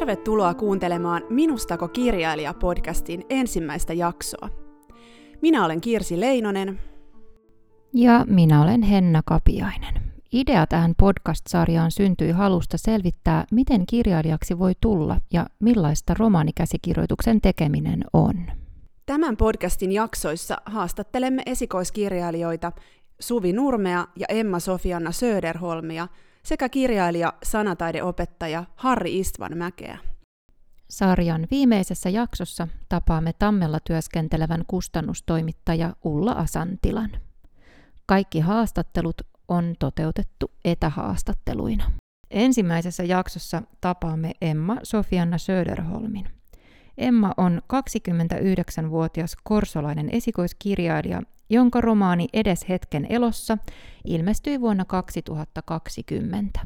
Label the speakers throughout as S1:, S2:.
S1: Tervetuloa kuuntelemaan Minustako kirjailija podcastin ensimmäistä jaksoa. Minä olen Kirsi Leinonen.
S2: Ja minä olen Henna Kapiainen. Idea tähän podcast-sarjaan syntyi halusta selvittää, miten kirjailijaksi voi tulla ja millaista romaanikäsikirjoituksen tekeminen on.
S1: Tämän podcastin jaksoissa haastattelemme esikoiskirjailijoita Suvi Nurmea ja Emma Sofianna Söderholmia – sekä kirjailija, sanataideopettaja Harri Istvan Mäkeä.
S2: Sarjan viimeisessä jaksossa tapaamme Tammella työskentelevän kustannustoimittaja Ulla Asantilan. Kaikki haastattelut on toteutettu etähaastatteluina. Ensimmäisessä jaksossa tapaamme Emma Sofianna Söderholmin. Emma on 29-vuotias korsolainen esikoiskirjailija, jonka romaani Edes hetken elossa ilmestyi vuonna 2020.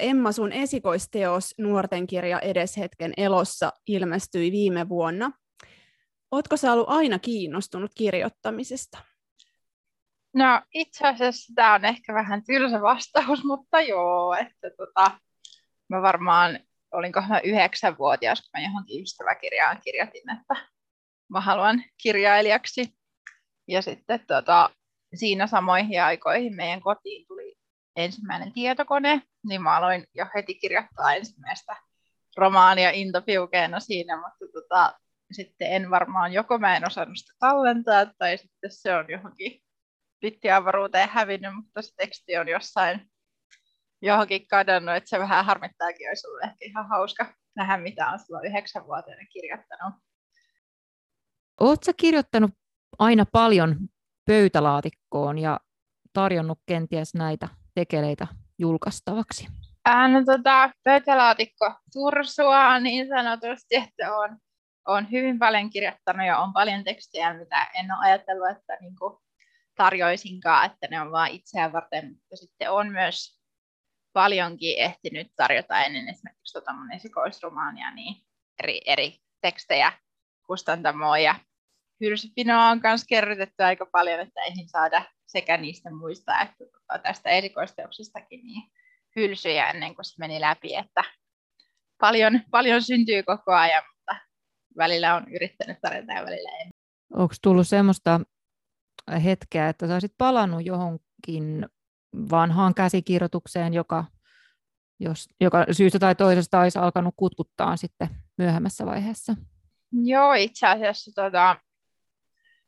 S1: Emma, sun esikoisteos Nuorten kirja Edes hetken elossa ilmestyi viime vuonna. Oletko sä ollut aina kiinnostunut kirjoittamisesta?
S3: No itse asiassa tämä on ehkä vähän tylsä vastaus, mutta joo, että tota, mä varmaan olinko mä yhdeksänvuotias, kun mä johonkin ystäväkirjaan kirjoitin, että mä haluan kirjailijaksi. Ja sitten tota, siinä samoihin aikoihin meidän kotiin tuli ensimmäinen tietokone, niin mä aloin jo heti kirjoittaa ensimmäistä romaania intopiukeena siinä, mutta tota, sitten en varmaan, joko mä en osannut sitä tallentaa, tai sitten se on johonkin bittiavaruuteen hävinnyt, mutta se teksti on jossain johonkin kadonnut, että se vähän harmittaakin, olisi ollut ehkä ihan hauska nähdä, mitä on silloin yhdeksänvuotiaana kirjoittanut.
S2: Oletko kirjoittanut aina paljon pöytälaatikkoon ja tarjonnut kenties näitä tekeleitä julkaistavaksi?
S3: Ää, no, tota, pöytälaatikko tursua niin sanotusti, että on, on hyvin paljon kirjoittanut ja on paljon tekstejä, mitä en ole ajatellut, että niin kuin tarjoisinkaan, että ne on vain itseään varten, mutta sitten on myös paljonkin ehtinyt tarjota ennen esimerkiksi tota mun esikoisromaania niin eri, eri tekstejä kustantamoon ja hylsypinoa on myös kerrytetty aika paljon, että eihin saada sekä niistä muista että tota, tästä esikoisteoksestakin niin hylsyjä ennen kuin se meni läpi, että paljon, paljon syntyy koko ajan, mutta välillä on yrittänyt tarjota ja välillä en.
S2: Onko tullut semmoista hetkeä, että sä olisit palannut johonkin vanhaan käsikirjoitukseen, joka, jos, joka syystä tai toisesta olisi alkanut kutkuttaa sitten myöhemmässä vaiheessa?
S3: Joo, itse asiassa tota,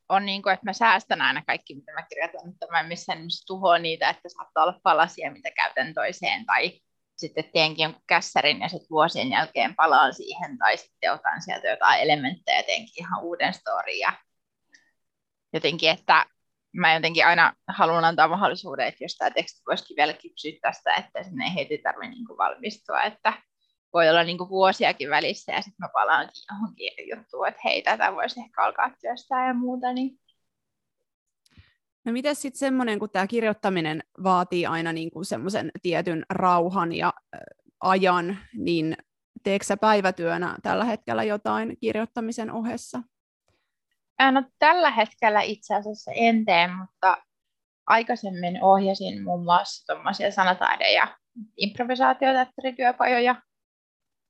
S3: on niin kuin, että mä säästän aina kaikki, mitä mä kirjoitan, mutta mä en missään tuhoa niitä, että saattaa olla palasia, mitä käytän toiseen, tai sitten teenkin jonkun kässärin ja sitten vuosien jälkeen palaan siihen, tai sitten otan sieltä jotain elementtejä ja teenkin ihan uuden storin. Ja jotenkin, että mä jotenkin aina haluan antaa mahdollisuuden, että jos tämä teksti voisikin vielä kypsyä tästä, että sinne ei heti tarvitse niin valmistua, että voi olla niin vuosiakin välissä ja sitten mä palaankin johonkin juttuun, että hei, tätä voisi ehkä alkaa työstää ja muuta. Niin.
S1: No miten sitten semmoinen, kun tämä kirjoittaminen vaatii aina niin kuin semmoisen tietyn rauhan ja ajan, niin teekö sä päivätyönä tällä hetkellä jotain kirjoittamisen ohessa?
S3: No, tällä hetkellä itse asiassa en tee, mutta aikaisemmin ohjasin muun muassa tuommoisia sanataide- ja improvisaatioteatterityöpajoja,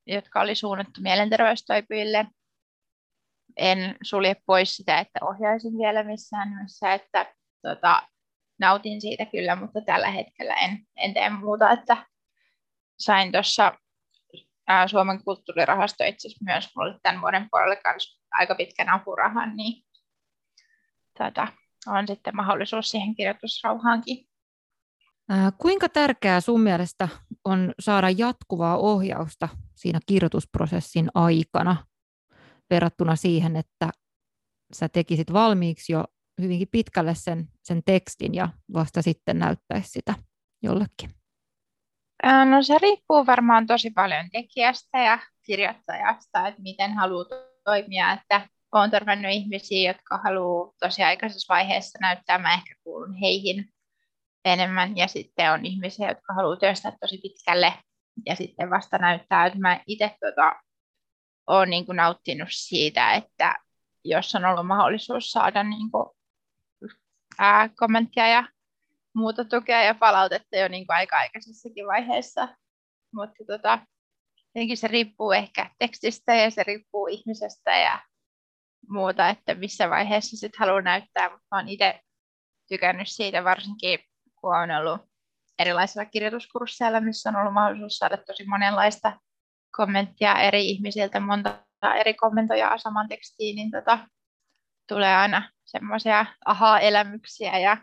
S3: jotka oli suunnattu mielenterveystoipujille. En sulje pois sitä, että ohjaisin vielä missään nimessä, että tota, nautin siitä kyllä, mutta tällä hetkellä en, en tee muuta, että sain tuossa Suomen kulttuurirahasto itse asiassa myös mulle tämän vuoden puolelle kanssa aika pitkän apurahan, niin tota, on sitten mahdollisuus siihen kirjoitusrauhaankin.
S2: Kuinka tärkeää sun mielestä on saada jatkuvaa ohjausta siinä kirjoitusprosessin aikana verrattuna siihen, että sä tekisit valmiiksi jo hyvinkin pitkälle sen, sen tekstin ja vasta sitten näyttäisi sitä jollekin?
S3: No se riippuu varmaan tosi paljon tekijästä ja kirjoittajasta, että miten haluaa toimia, että olen törmännyt ihmisiä, jotka haluaa tosi aikaisessa vaiheessa näyttää, mä ehkä kuulun heihin enemmän, ja sitten on ihmisiä, jotka haluaa työstää tosi pitkälle, ja sitten vasta näyttää, että mä itse tota, olen niin kuin nauttinut siitä, että jos on ollut mahdollisuus saada niin kuin, ää, kommenttia ja muuta tukea ja palautetta jo niin kuin aika aikaisessakin vaiheessa, mutta tota, jotenkin se riippuu ehkä tekstistä ja se riippuu ihmisestä ja muuta, että missä vaiheessa sitten haluaa näyttää, mutta olen itse tykännyt siitä varsinkin, kun on ollut erilaisilla kirjoituskursseilla, missä on ollut mahdollisuus saada tosi monenlaista kommenttia eri ihmisiltä, monta eri kommentoja saman tekstiin, niin tota, tulee aina semmoisia aha-elämyksiä ja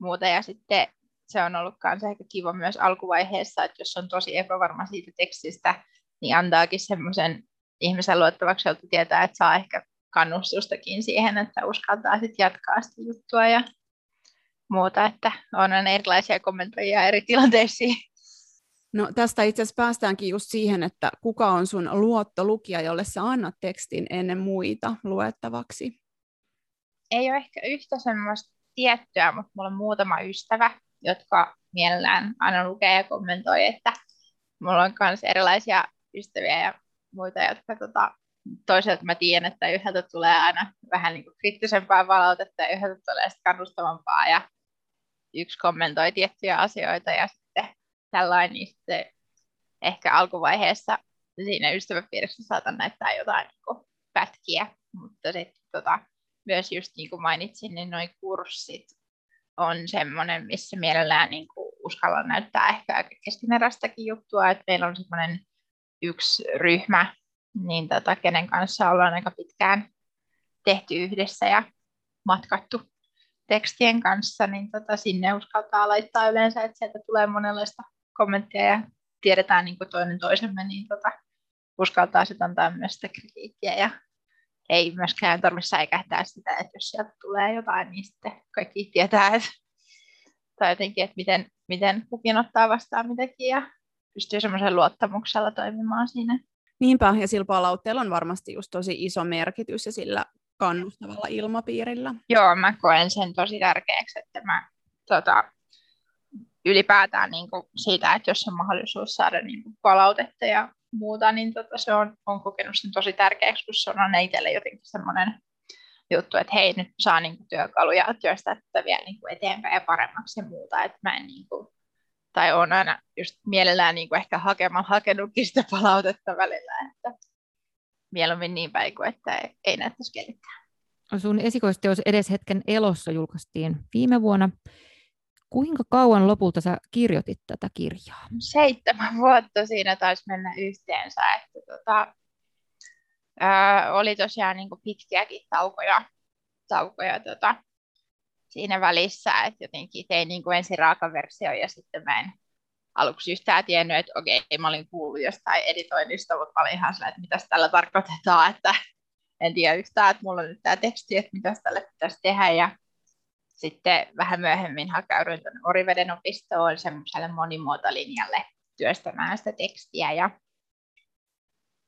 S3: muuta. Ja sitten se on ollut myös ehkä kiva myös alkuvaiheessa, että jos on tosi epävarma siitä tekstistä, niin antaakin semmoisen ihmisen luottavaksi, jolta tietää, että saa ehkä kannustustakin siihen, että uskaltaa sitten jatkaa sitä juttua ja muuta, että on erilaisia kommentoijia eri tilanteisiin.
S1: No tästä itse asiassa päästäänkin just siihen, että kuka on sun luottolukija, jolle sä annat tekstin ennen muita luettavaksi?
S3: Ei ole ehkä yhtä semmoista tiettyä, mutta mulla on muutama ystävä, jotka mielellään aina lukee ja kommentoi, että mulla on myös erilaisia ystäviä ja muita, jotka tota, toiselta mä tiedän, että yhdeltä tulee aina vähän niin kriittisempää palautetta ja yhdeltä tulee sitten kannustavampaa ja yksi kommentoi tiettyjä asioita ja sitten tällainen, niin sitten ehkä alkuvaiheessa siinä ystäväpiirissä saatan näyttää jotain niin kuin pätkiä, mutta sitten tota, myös just niin kuin mainitsin, niin noin kurssit on semmoinen, missä mielellään niin kuin uskallan näyttää ehkä aika keskeneräistäkin juttua, että meillä on semmoinen yksi ryhmä, niin tota, kenen kanssa ollaan aika pitkään tehty yhdessä ja matkattu tekstien kanssa, niin tota, sinne uskaltaa laittaa yleensä, että sieltä tulee monenlaista kommenttia ja tiedetään niin kuin toinen toisemme, niin tota, uskaltaa sitten antaa myös sitä kritiikkiä ja ei myöskään tarvitse säikähtää sitä, että jos sieltä tulee jotain, niin sitten kaikki tietää, että, tai jotenkin, että miten, miten kukin ottaa vastaan mitäkin ja pystyy semmoisen luottamuksella toimimaan siinä.
S1: Niinpä, ja sillä palautteella on varmasti just tosi iso merkitys ja sillä kannustavalla ilmapiirillä.
S3: Joo, mä koen sen tosi tärkeäksi, että mä tota, ylipäätään niin kuin siitä, että jos on mahdollisuus saada niin kuin palautetta ja muuta, niin tota, se on, on kokenut sen tosi tärkeäksi, kun se on aina itselle jotenkin semmoinen juttu, että hei, nyt saa niin kuin, työkaluja työstää tätä vielä niin kuin eteenpäin ja paremmaksi ja muuta, että mä en niin kuin, tai on aina just mielellään niin kuin ehkä hakemaan, hakenutkin sitä palautetta välillä, että mieluummin niin päin kuin, että ei, ei näyttäisi kellekään.
S2: Sun esikoisteos Edes hetken elossa julkaistiin viime vuonna. Kuinka kauan lopulta sä kirjoitit tätä kirjaa?
S3: Seitsemän vuotta siinä taisi mennä yhteensä. Että tota, ää, oli tosiaan niin kuin pitkiäkin taukoja, taukoja tota, siinä välissä, että jotenkin tein niin kuin ensin raakaversio ja sitten mä en aluksi yhtään tiennyt, että okei, mä olin kuullut jostain editoinnista, mutta mä olin ihan sellainen, että mitä tällä tarkoitetaan, että en tiedä yhtään, että mulla on nyt tämä teksti, että mitä tälle pitäisi tehdä ja sitten vähän myöhemmin hakeuduin tuonne Oriveden opistoon semmoiselle monimuotolinjalle työstämään sitä tekstiä ja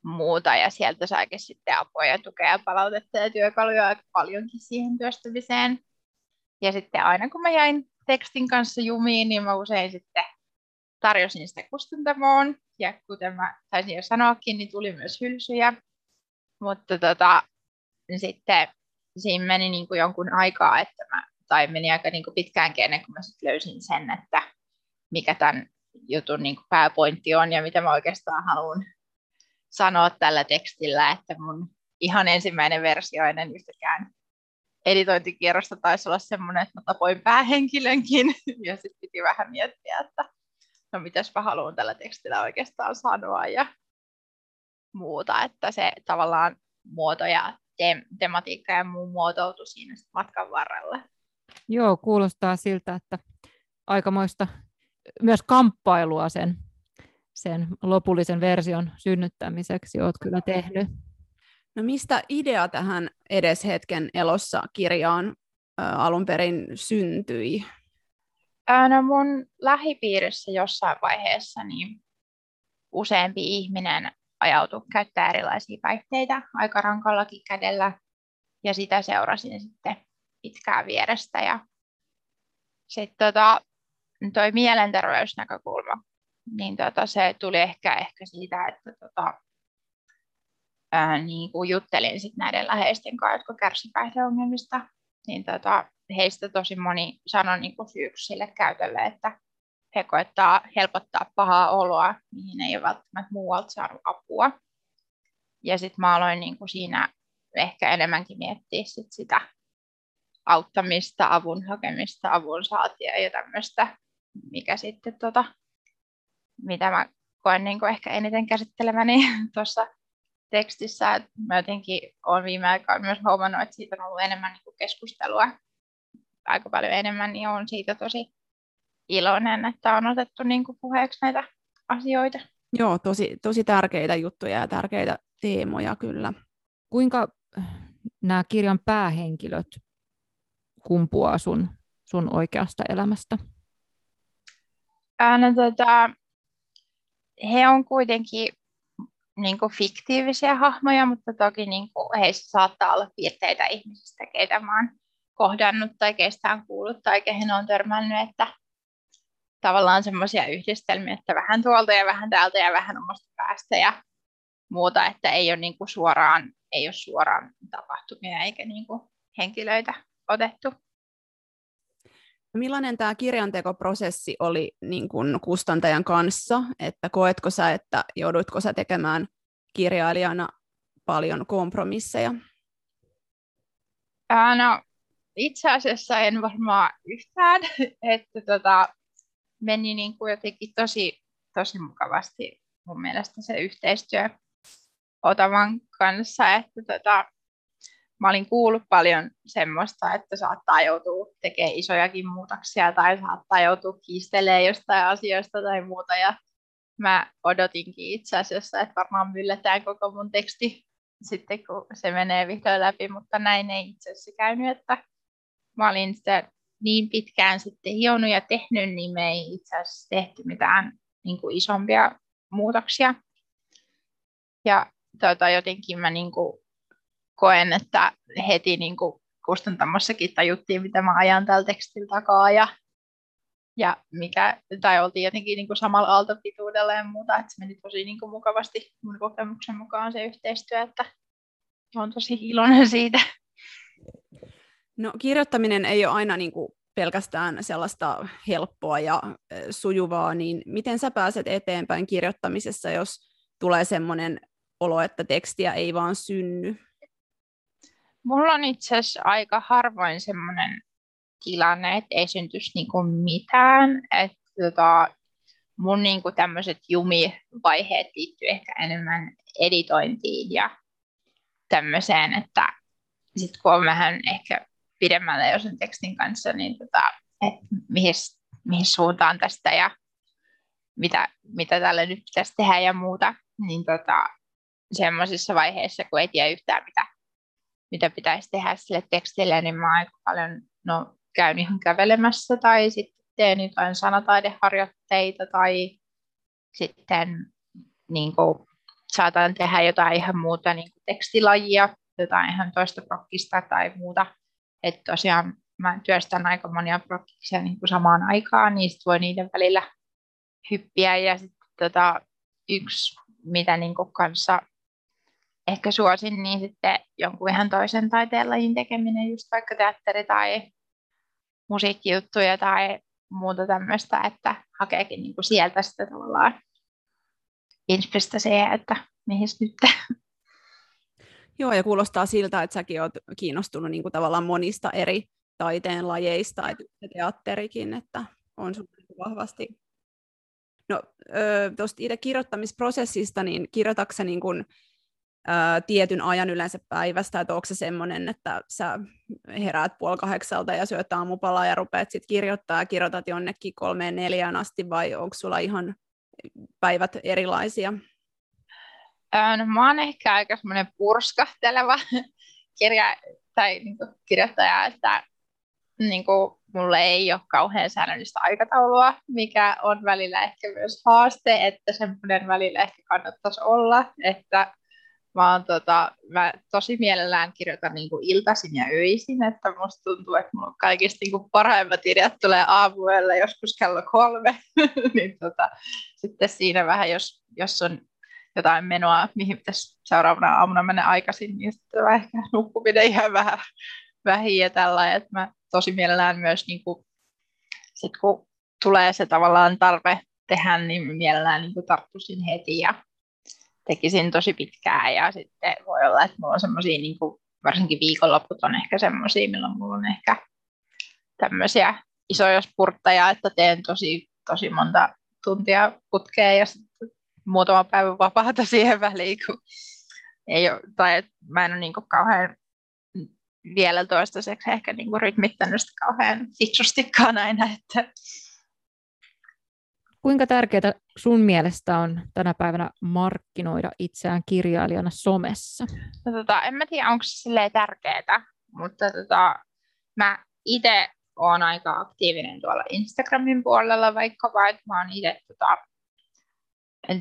S3: muuta, ja sieltä saikin sitten apua ja tukea ja palautetta ja työkaluja aika paljonkin siihen työstämiseen. Ja sitten aina kun mä jäin tekstin kanssa jumiin, niin mä usein sitten tarjosin sitä kustantamoon, ja kuten mä taisin jo sanoakin, niin tuli myös hylsyjä, mutta tota, sitten siinä meni niin kuin jonkun aikaa, että mä tai meni aika niin kuin pitkäänkin ennen kuin mä sit löysin sen, että mikä tämän jutun niin kuin pääpointti on ja mitä mä oikeastaan haluan sanoa tällä tekstillä, että mun ihan ensimmäinen versio ennen yhtäkään editointikierrosta taisi olla semmoinen, että mä tapoin päähenkilönkin ja sitten piti vähän miettiä, että no mitäs mä haluan tällä tekstillä oikeastaan sanoa ja muuta, että se tavallaan muoto ja te- tematiikka ja muu muotoutui siinä matkan varrella.
S2: Joo, kuulostaa siltä, että aikamoista myös kamppailua sen, sen lopullisen version synnyttämiseksi olet kyllä tehnyt.
S1: No mistä idea tähän edes hetken elossa kirjaan ä, alun perin syntyi?
S3: No mun lähipiirissä jossain vaiheessa niin useampi ihminen ajautui käyttää erilaisia päihteitä aika rankallakin kädellä ja sitä seurasin sitten pitkään vierestä. Ja sitten tota, toi mielenterveysnäkökulma, niin tota, se tuli ehkä, ehkä siitä, että tota, ää, niin kuin juttelin sit näiden läheisten kanssa, jotka kärsivät päihdeongelmista, niin tota, heistä tosi moni sanoi niin kuin syyksi sille käytölle, että he koettaa helpottaa pahaa oloa, mihin ei ole välttämättä muualta saanut apua. Ja sitten mä aloin niin kuin siinä ehkä enemmänkin miettiä sit sitä auttamista, avun hakemista, avun saatia ja tämmöistä, mikä sitten tota, mitä mä koen niin ehkä eniten käsitteleväni tuossa tekstissä. että mä jotenkin olen viime aikoina myös huomannut, että siitä on ollut enemmän niin kuin keskustelua aika paljon enemmän, niin olen siitä tosi iloinen, että on otettu niin kuin puheeksi näitä asioita.
S1: Joo, tosi, tosi tärkeitä juttuja ja tärkeitä teemoja kyllä.
S2: Kuinka nämä kirjan päähenkilöt kumpuaa sun, sun oikeasta elämästä?
S3: No, tota, he on kuitenkin niin kuin fiktiivisiä hahmoja, mutta toki niin kuin heissä saattaa olla piirteitä ihmisistä, keitä mä oon kohdannut tai keistä on kuullut tai kehen on törmännyt, että tavallaan semmoisia yhdistelmiä, että vähän tuolta ja vähän täältä ja vähän omasta päästä ja muuta, että ei ole, niin kuin suoraan, ei ole suoraan tapahtumia eikä niin kuin henkilöitä otettu.
S1: Millainen tämä kirjantekoprosessi oli niin kuin kustantajan kanssa, että koetko sä, että joudutko sä tekemään kirjailijana paljon kompromisseja?
S3: Ää, no, itse asiassa en varmaan yhtään, että tota, meni niin kuin jotenkin tosi, tosi mukavasti mun mielestä se yhteistyö Otavan kanssa, että tota, mä olin kuullut paljon semmoista, että saattaa joutua tekemään isojakin muutoksia tai saattaa joutua kiistelemään jostain asioista tai muuta. Ja mä odotinkin itse asiassa, että varmaan myllätään koko mun teksti sitten, kun se menee vihdoin läpi, mutta näin ei itse asiassa käynyt, että mä olin sitä niin pitkään sitten hionut ja tehnyt, niin me ei itse asiassa tehty mitään niin kuin isompia muutoksia. Ja tota, jotenkin mä niin kuin koen, että heti niin kuin kustantamossakin tajuttiin, mitä mä ajan tällä tekstillä takaa ja, ja mikä, tai oltiin jotenkin niin kuin samalla aaltopituudella ja muuta, että se meni tosi niin kuin mukavasti mun kokemuksen mukaan se yhteistyö, että olen tosi iloinen siitä.
S1: No kirjoittaminen ei ole aina niin kuin pelkästään sellaista helppoa ja sujuvaa, niin miten sä pääset eteenpäin kirjoittamisessa, jos tulee semmoinen olo, että tekstiä ei vaan synny?
S3: Mulla on itse asiassa aika harvoin semmoinen tilanne, että ei syntyisi niinku mitään. Että tota, mun niinku tämmöiset jumivaiheet liittyy ehkä enemmän editointiin ja tämmöiseen, että sitten kun on vähän ehkä pidemmällä jo sen tekstin kanssa, niin tota, että mihin, mihin suuntaan tästä ja mitä, mitä tälle nyt pitäisi tehdä ja muuta, niin tota, semmoisissa vaiheissa, kun ei tiedä yhtään mitä mitä pitäisi tehdä sille tekstille, niin mä aika paljon no, käyn ihan kävelemässä tai sitten teen jotain sanataideharjoitteita tai sitten niin kuin, saatan tehdä jotain ihan muuta niin kuin tekstilajia, jotain ihan toista prokkista tai muuta. Että tosiaan mä työstän aika monia prokkiksia niin kuin samaan aikaan, niin voi niiden välillä hyppiä. Ja sitten tota, yksi, mitä niin kuin kanssa ehkä suosin, niin sitten jonkun ihan toisen taiteenlajin tekeminen, just vaikka teatteri tai musiikkijuttuja tai muuta tämmöistä, että hakeekin niin kuin sieltä sitä tavallaan inspistä siihen, että mihin nyt.
S1: Joo, ja kuulostaa siltä, että säkin olet kiinnostunut niin kuin tavallaan monista eri taiteen lajeista, että teatterikin, että on sun vahvasti. No, tuosta itse kirjoittamisprosessista, niin kirjoitatko niin kuin ää, tietyn ajan yleensä päivästä, että onko se semmoinen, että sä heräät puoli kahdeksalta ja syöt aamupalaa ja rupeat sitten kirjoittaa ja kirjoitat jonnekin kolmeen neljään asti vai onko sulla ihan päivät erilaisia?
S3: No, mä oon ehkä aika semmoinen purskahteleva kirja, tai niin kuin, kirjoittaja, että niin kuin, mulle ei ole kauhean säännöllistä aikataulua, mikä on välillä ehkä myös haaste, että semmoinen välillä ehkä kannattaisi olla, että Oon, tota, mä tosi mielellään kirjoitan niin kuin iltaisin ja öisin, että musta tuntuu, että mulla kaikista niin kuin parhaimmat ideat tulee aamuella joskus kello kolme. niin tota, sitten siinä vähän, jos, jos on jotain menoa, mihin pitäisi seuraavana aamuna mennä aikaisin, niin sitten ehkä nukkuminen ihan vähän vähin ja tällä. Että mä tosi mielellään myös, niin kuin, sit kun tulee se tavallaan tarve tehdä, niin mielellään niin tarttuisin heti ja tekisin tosi pitkään ja sitten voi olla, että mulla on semmoisia, niin varsinkin viikonloput on ehkä semmoisia, milloin mulla on ehkä tämmöisiä isoja spurtteja, että teen tosi, tosi monta tuntia putkeen ja muutama päivä vapaata siihen väliin, kun ei ole, tai mä en ole niin kauhean vielä toistaiseksi ehkä niin kuin rytmittänyt sitä kauhean fiksustikaan aina. Että...
S2: Kuinka tärkeää sun mielestä on tänä päivänä markkinoida itseään kirjailijana somessa?
S3: No, tota, en mä tiedä, onko se tärkeää, mutta tota, mä itse olen aika aktiivinen tuolla Instagramin puolella, vaikka vaikka mä oon itse tota,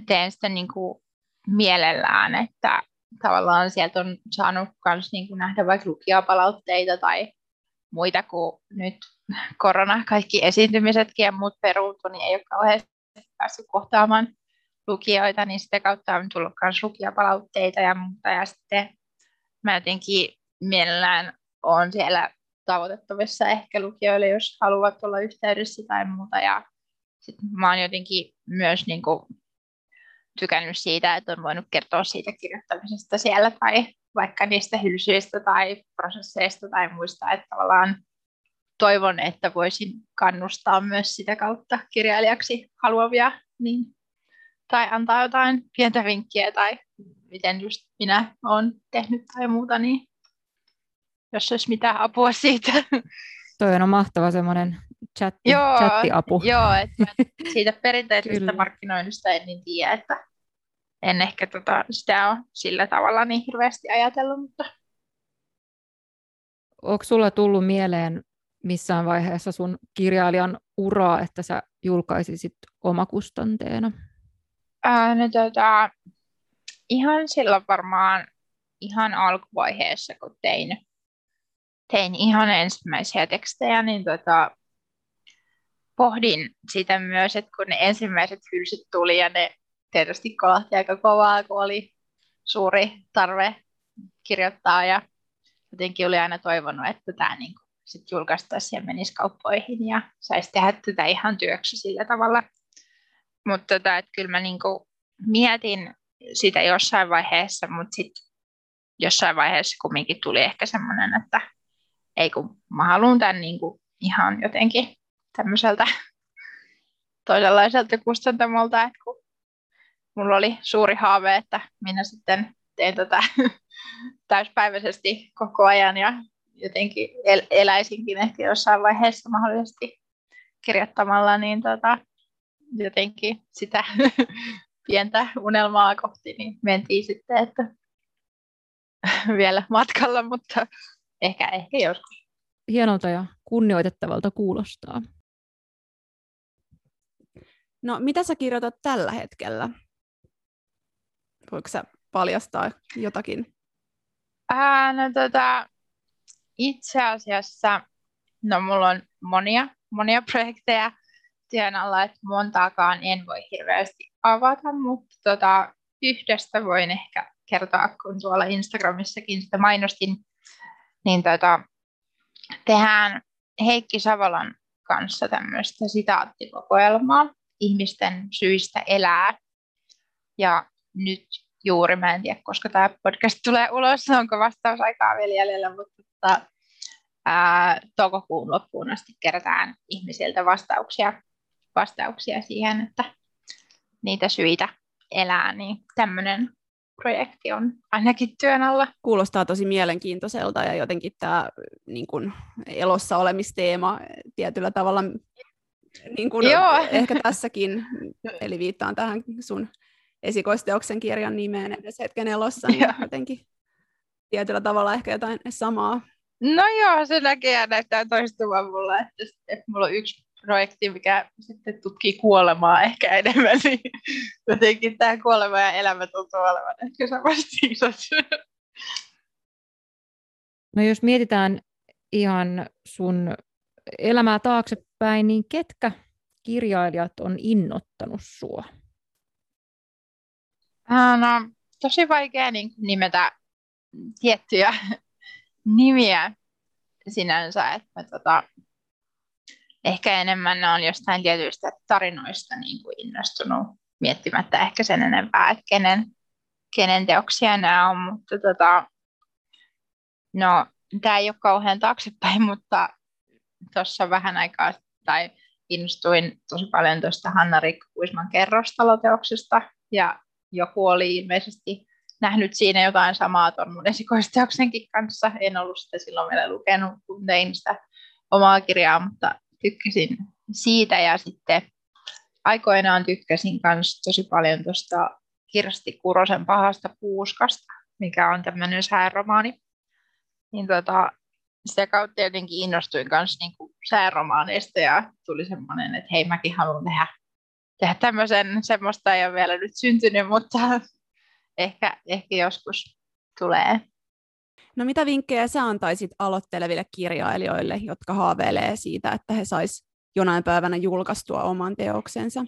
S3: teen sitä niin kuin mielellään, että tavallaan sieltä on saanut myös niin kuin nähdä vaikka lukijapalautteita tai muita kuin nyt korona, kaikki esiintymisetkin ja muut peruutu, niin ei ole kauheasti päässyt kohtaamaan lukijoita, niin sitä kautta on tullut myös lukijapalautteita ja muuta. Ja sitten mä jotenkin mielellään on siellä tavoitettavissa ehkä lukijoille, jos haluavat olla yhteydessä tai muuta. Ja sitten mä oon jotenkin myös niin kuin tykännyt siitä, että on voinut kertoa siitä kirjoittamisesta siellä tai vaikka niistä hylsyistä tai prosesseista tai muista, että tavallaan toivon, että voisin kannustaa myös sitä kautta kirjailijaksi haluavia niin, tai antaa jotain pientä vinkkiä tai miten just minä olen tehnyt tai muuta, niin jos olisi mitään apua siitä.
S2: Toi on mahtava semmoinen chatti,
S3: joo,
S2: chattiapu.
S3: Joo, että siitä perinteisestä markkinoinnista en niin tiedä, että en ehkä tota, sitä ole sillä tavalla niin hirveästi ajatellut. Mutta...
S2: Onko sulla tullut mieleen missään vaiheessa sun kirjailijan uraa, että sä julkaisisit omakustanteena?
S3: Ää, no, tota, ihan silloin varmaan ihan alkuvaiheessa, kun tein, tein ihan ensimmäisiä tekstejä, niin tota, pohdin sitä myös, että kun ne ensimmäiset hylsyt tuli ja ne tietysti kolahti aika kovaa, kun oli suuri tarve kirjoittaa ja jotenkin oli aina toivonut, että tämä niin kuin sit julkaistaisiin ja menisi kauppoihin ja saisi tehdä tätä ihan työksi sillä tavalla. Mutta tota, että kyllä mä niin kuin mietin sitä jossain vaiheessa, mutta sitten jossain vaiheessa kumminkin tuli ehkä semmoinen, että ei kun mä haluan tämän niin kuin ihan jotenkin tämmöiseltä toisenlaiselta kustantamolta, että kun mulla oli suuri haave, että minä sitten teen tätä täyspäiväisesti koko ajan ja jotenkin el- eläisinkin ehkä jossain vaiheessa mahdollisesti kirjoittamalla, niin tota, jotenkin sitä pientä unelmaa kohti niin mentiin sitten, että vielä matkalla, mutta ehkä, ehkä joskus.
S2: Hienolta ja kunnioitettavalta kuulostaa.
S1: No, mitä sä kirjoitat tällä hetkellä? Voiko sä paljastaa jotakin?
S3: Ää, no tota, itse asiassa, no mulla on monia, monia projekteja työn alla, että montaakaan en voi hirveästi avata, mutta tota, yhdestä voin ehkä kertoa, kun tuolla Instagramissakin sitä mainostin, niin tota, tehdään Heikki Savolan kanssa tämmöistä sitaattikokoelmaa ihmisten syistä elää. Ja nyt juuri, mä en tiedä, koska tämä podcast tulee ulos, onko vastausaikaa vielä jäljellä, mutta tota, ää, toukokuun loppuun asti kerätään ihmisiltä vastauksia, vastauksia siihen, että niitä syitä elää, niin tämmöinen projekti on ainakin työn alla.
S1: Kuulostaa tosi mielenkiintoiselta ja jotenkin tämä niin kun, elossa olemisteema tietyllä tavalla niin kun, Joo. ehkä tässäkin, eli viittaan tähän sun esikoisteoksen kirjan nimeen edes hetken elossa, niin ja. jotenkin tietyllä tavalla ehkä jotain samaa.
S3: No joo, se näkee ja näyttää toistuvan mulla, että, että mulla on yksi projekti, mikä sitten tutkii kuolemaa ehkä enemmän, niin jotenkin tämä kuolema ja elämä tuntuu olevan ehkä samasti isot.
S2: No jos mietitään ihan sun elämää taaksepäin, niin ketkä kirjailijat on innottanut sua?
S3: No, tosi vaikea niin nimetä tiettyjä nimiä sinänsä, että tota, ehkä enemmän on jostain tietyistä tarinoista niin kuin innostunut miettimättä ehkä sen enempää, että kenen, kenen teoksia nämä on, mutta tota, no, tämä ei ole kauhean taaksepäin, mutta tuossa vähän aikaa tai innostuin tosi paljon tuosta Hanna-Riikka Kuisman kerrostaloteoksesta ja joku oli ilmeisesti nähnyt siinä jotain samaa tuon mun esikoisteoksenkin kanssa. En ollut sitä silloin vielä lukenut, kun tein sitä omaa kirjaa, mutta tykkäsin siitä ja sitten aikoinaan tykkäsin myös tosi paljon tuosta Kirsti Kurosen pahasta puuskasta, mikä on tämmöinen sääromaani. Niin tota, sitä kautta jotenkin innostuin myös niin sääromaaneista ja tuli semmoinen, että hei mäkin haluan tehdä, tehdä tämmöisen, semmoista ei ole vielä nyt syntynyt, mutta ehkä, ehkä joskus tulee.
S1: No mitä vinkkejä sä antaisit aloitteleville kirjailijoille, jotka haaveilee siitä, että he sais jonain päivänä julkaistua oman teoksensa?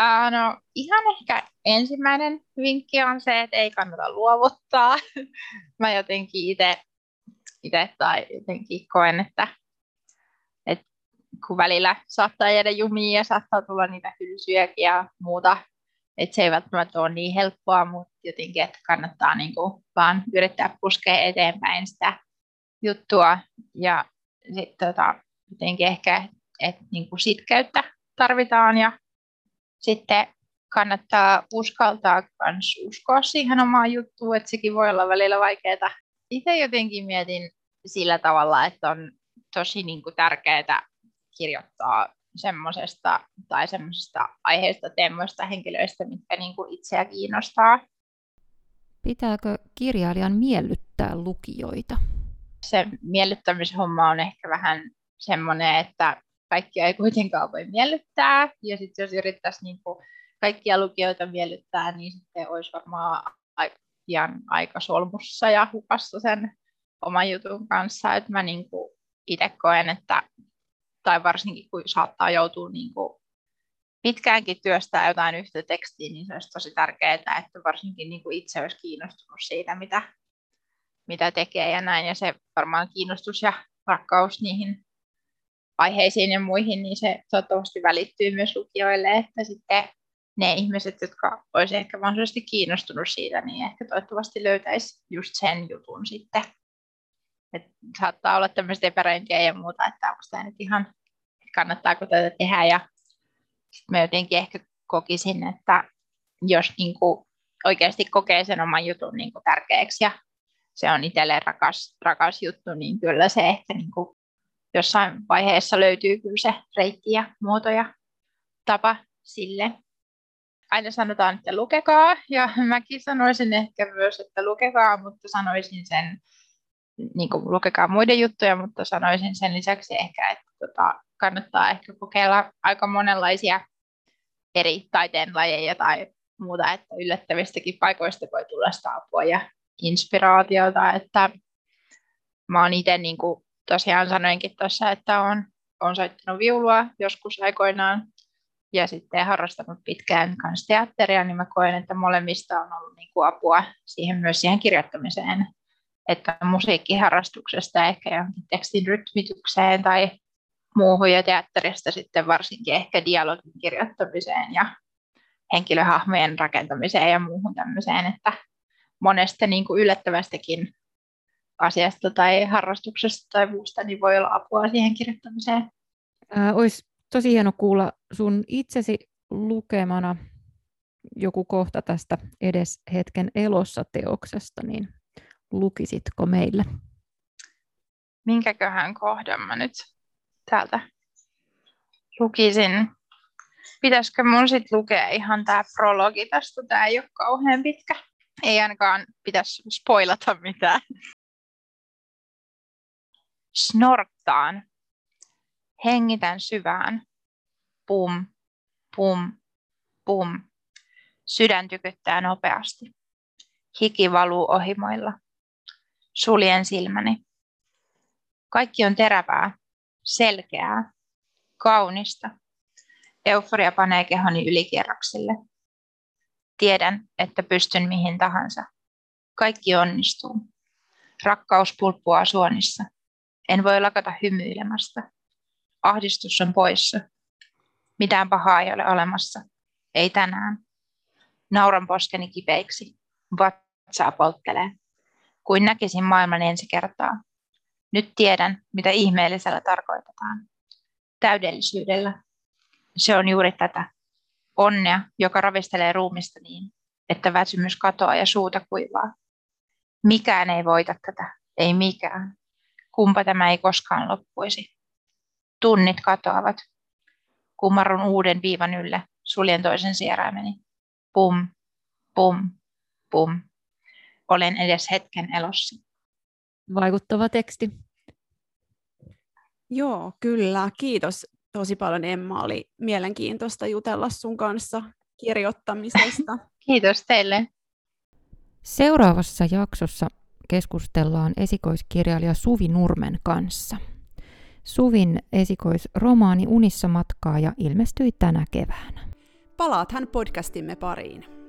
S3: Uh, no ihan ehkä ensimmäinen vinkki on se, että ei kannata luovuttaa. Mä jotenkin itse tai jotenkin koen, että kun välillä saattaa jäädä jumiin ja saattaa tulla niitä hylsyjäkin ja muuta, että se ei välttämättä ole niin helppoa, mutta jotenkin, että kannattaa niin kuin vaan yrittää puskea eteenpäin sitä juttua ja sitten tota, jotenkin ehkä, että niin kuin sitkeyttä tarvitaan ja sitten kannattaa uskaltaa myös uskoa siihen omaan juttuun, että sekin voi olla välillä vaikeaa itse jotenkin mietin sillä tavalla, että on tosi niin kuin tärkeää kirjoittaa semmoisesta tai semmoisesta aiheesta, teemoista, henkilöistä, mitkä niin kuin itseä kiinnostaa.
S2: Pitääkö kirjailijan miellyttää lukijoita?
S3: Se miellyttämishomma on ehkä vähän semmoinen, että kaikkia ei kuitenkaan voi miellyttää. Ja sitten jos yrittäisi niin kuin kaikkia lukijoita miellyttää, niin sitten olisi varmaan pian aika solmussa ja hukassa sen oman jutun kanssa, että mä niin itse koen, että tai varsinkin kun saattaa joutua niin kuin pitkäänkin työstää jotain yhtä tekstiä, niin se olisi tosi tärkeää, että varsinkin niin kuin itse olisi kiinnostunut siitä, mitä, mitä tekee ja näin. Ja se varmaan kiinnostus ja rakkaus niihin aiheisiin ja muihin, niin se toivottavasti välittyy myös lukijoille, että sitten ne ihmiset, jotka olisivat ehkä mahdollisesti kiinnostunut siitä, niin ehkä toivottavasti löytäisi just sen jutun sitten. Et saattaa olla tämmöistä epäröintiä ja muuta, että onko tämä nyt ihan, kannattaako tätä tehdä. Ja mä jotenkin ehkä kokisin, että jos niin kuin oikeasti kokee sen oman jutun niin kuin tärkeäksi ja se on itselleen rakas, rakas juttu, niin kyllä se ehkä niin kuin jossain vaiheessa löytyy kyllä se reitti ja muoto ja tapa sille aina sanotaan, että lukekaa, ja mäkin sanoisin ehkä myös, että lukekaa, mutta sanoisin sen, niin kuin lukekaa muiden juttuja, mutta sanoisin sen lisäksi ehkä, että tota, kannattaa ehkä kokeilla aika monenlaisia eri taiteenlajeja tai muuta, että yllättävistäkin paikoista voi tulla sitä apua ja inspiraatiota, että mä oon itse niin kuin tosiaan sanoinkin tuossa, että on, on soittanut viulua joskus aikoinaan ja sitten harrastanut pitkään kanssa teatteria, niin mä koen, että molemmista on ollut niin kuin apua siihen myös siihen kirjoittamiseen, että musiikkiharrastuksesta ehkä jonkin tekstin rytmitykseen tai muuhun ja teatterista sitten varsinkin ehkä dialogin kirjoittamiseen ja henkilöhahmojen rakentamiseen ja muuhun tämmöiseen, että monesta niin kuin yllättävästäkin asiasta tai harrastuksesta tai muusta niin voi olla apua siihen kirjoittamiseen.
S2: Ää, olisi tosi hieno kuulla sun itsesi lukemana joku kohta tästä edes hetken elossa teoksesta, niin lukisitko meille?
S3: Minkäköhän kohdan mä nyt täältä lukisin? Pitäisikö mun sitten lukea ihan tämä prologi tästä? Tämä ei ole kauhean pitkä. Ei ainakaan pitäisi spoilata mitään. Snorktaan Hengitän syvään. Pum, pum, pum. Sydän tykyttää nopeasti. Hiki valuu ohimoilla. Suljen silmäni. Kaikki on terävää, selkeää, kaunista. Euforia panee kehoni ylikierroksille. Tiedän, että pystyn mihin tahansa. Kaikki onnistuu. Rakkaus pulppuaa suonissa. En voi lakata hymyilemästä. Ahdistus on poissa. Mitään pahaa ei ole olemassa. Ei tänään. Nauran poskeni kipeiksi. Vatsaa polttelee. Kuin näkisin maailman ensi kertaa. Nyt tiedän, mitä ihmeellisellä tarkoitetaan. Täydellisyydellä. Se on juuri tätä. Onnea, joka ravistelee ruumista niin, että väsymys katoaa ja suuta kuivaa. Mikään ei voita tätä, ei mikään. Kumpa tämä ei koskaan loppuisi. Tunnit katoavat. Kumarrun uuden viivan ylle, suljen toisen sieraimen. Pum, pum, pum. Olen edes hetken elossa.
S2: Vaikuttava teksti.
S1: Joo, kyllä. Kiitos tosi paljon Emma. Oli mielenkiintoista jutella sun kanssa kirjoittamisesta.
S3: Kiitos teille.
S2: Seuraavassa jaksossa keskustellaan esikoiskirjailija Suvi Nurmen kanssa. Suvin esikoisromaani Unissa matkaa ja ilmestyi tänä keväänä.
S1: Palaathan podcastimme pariin.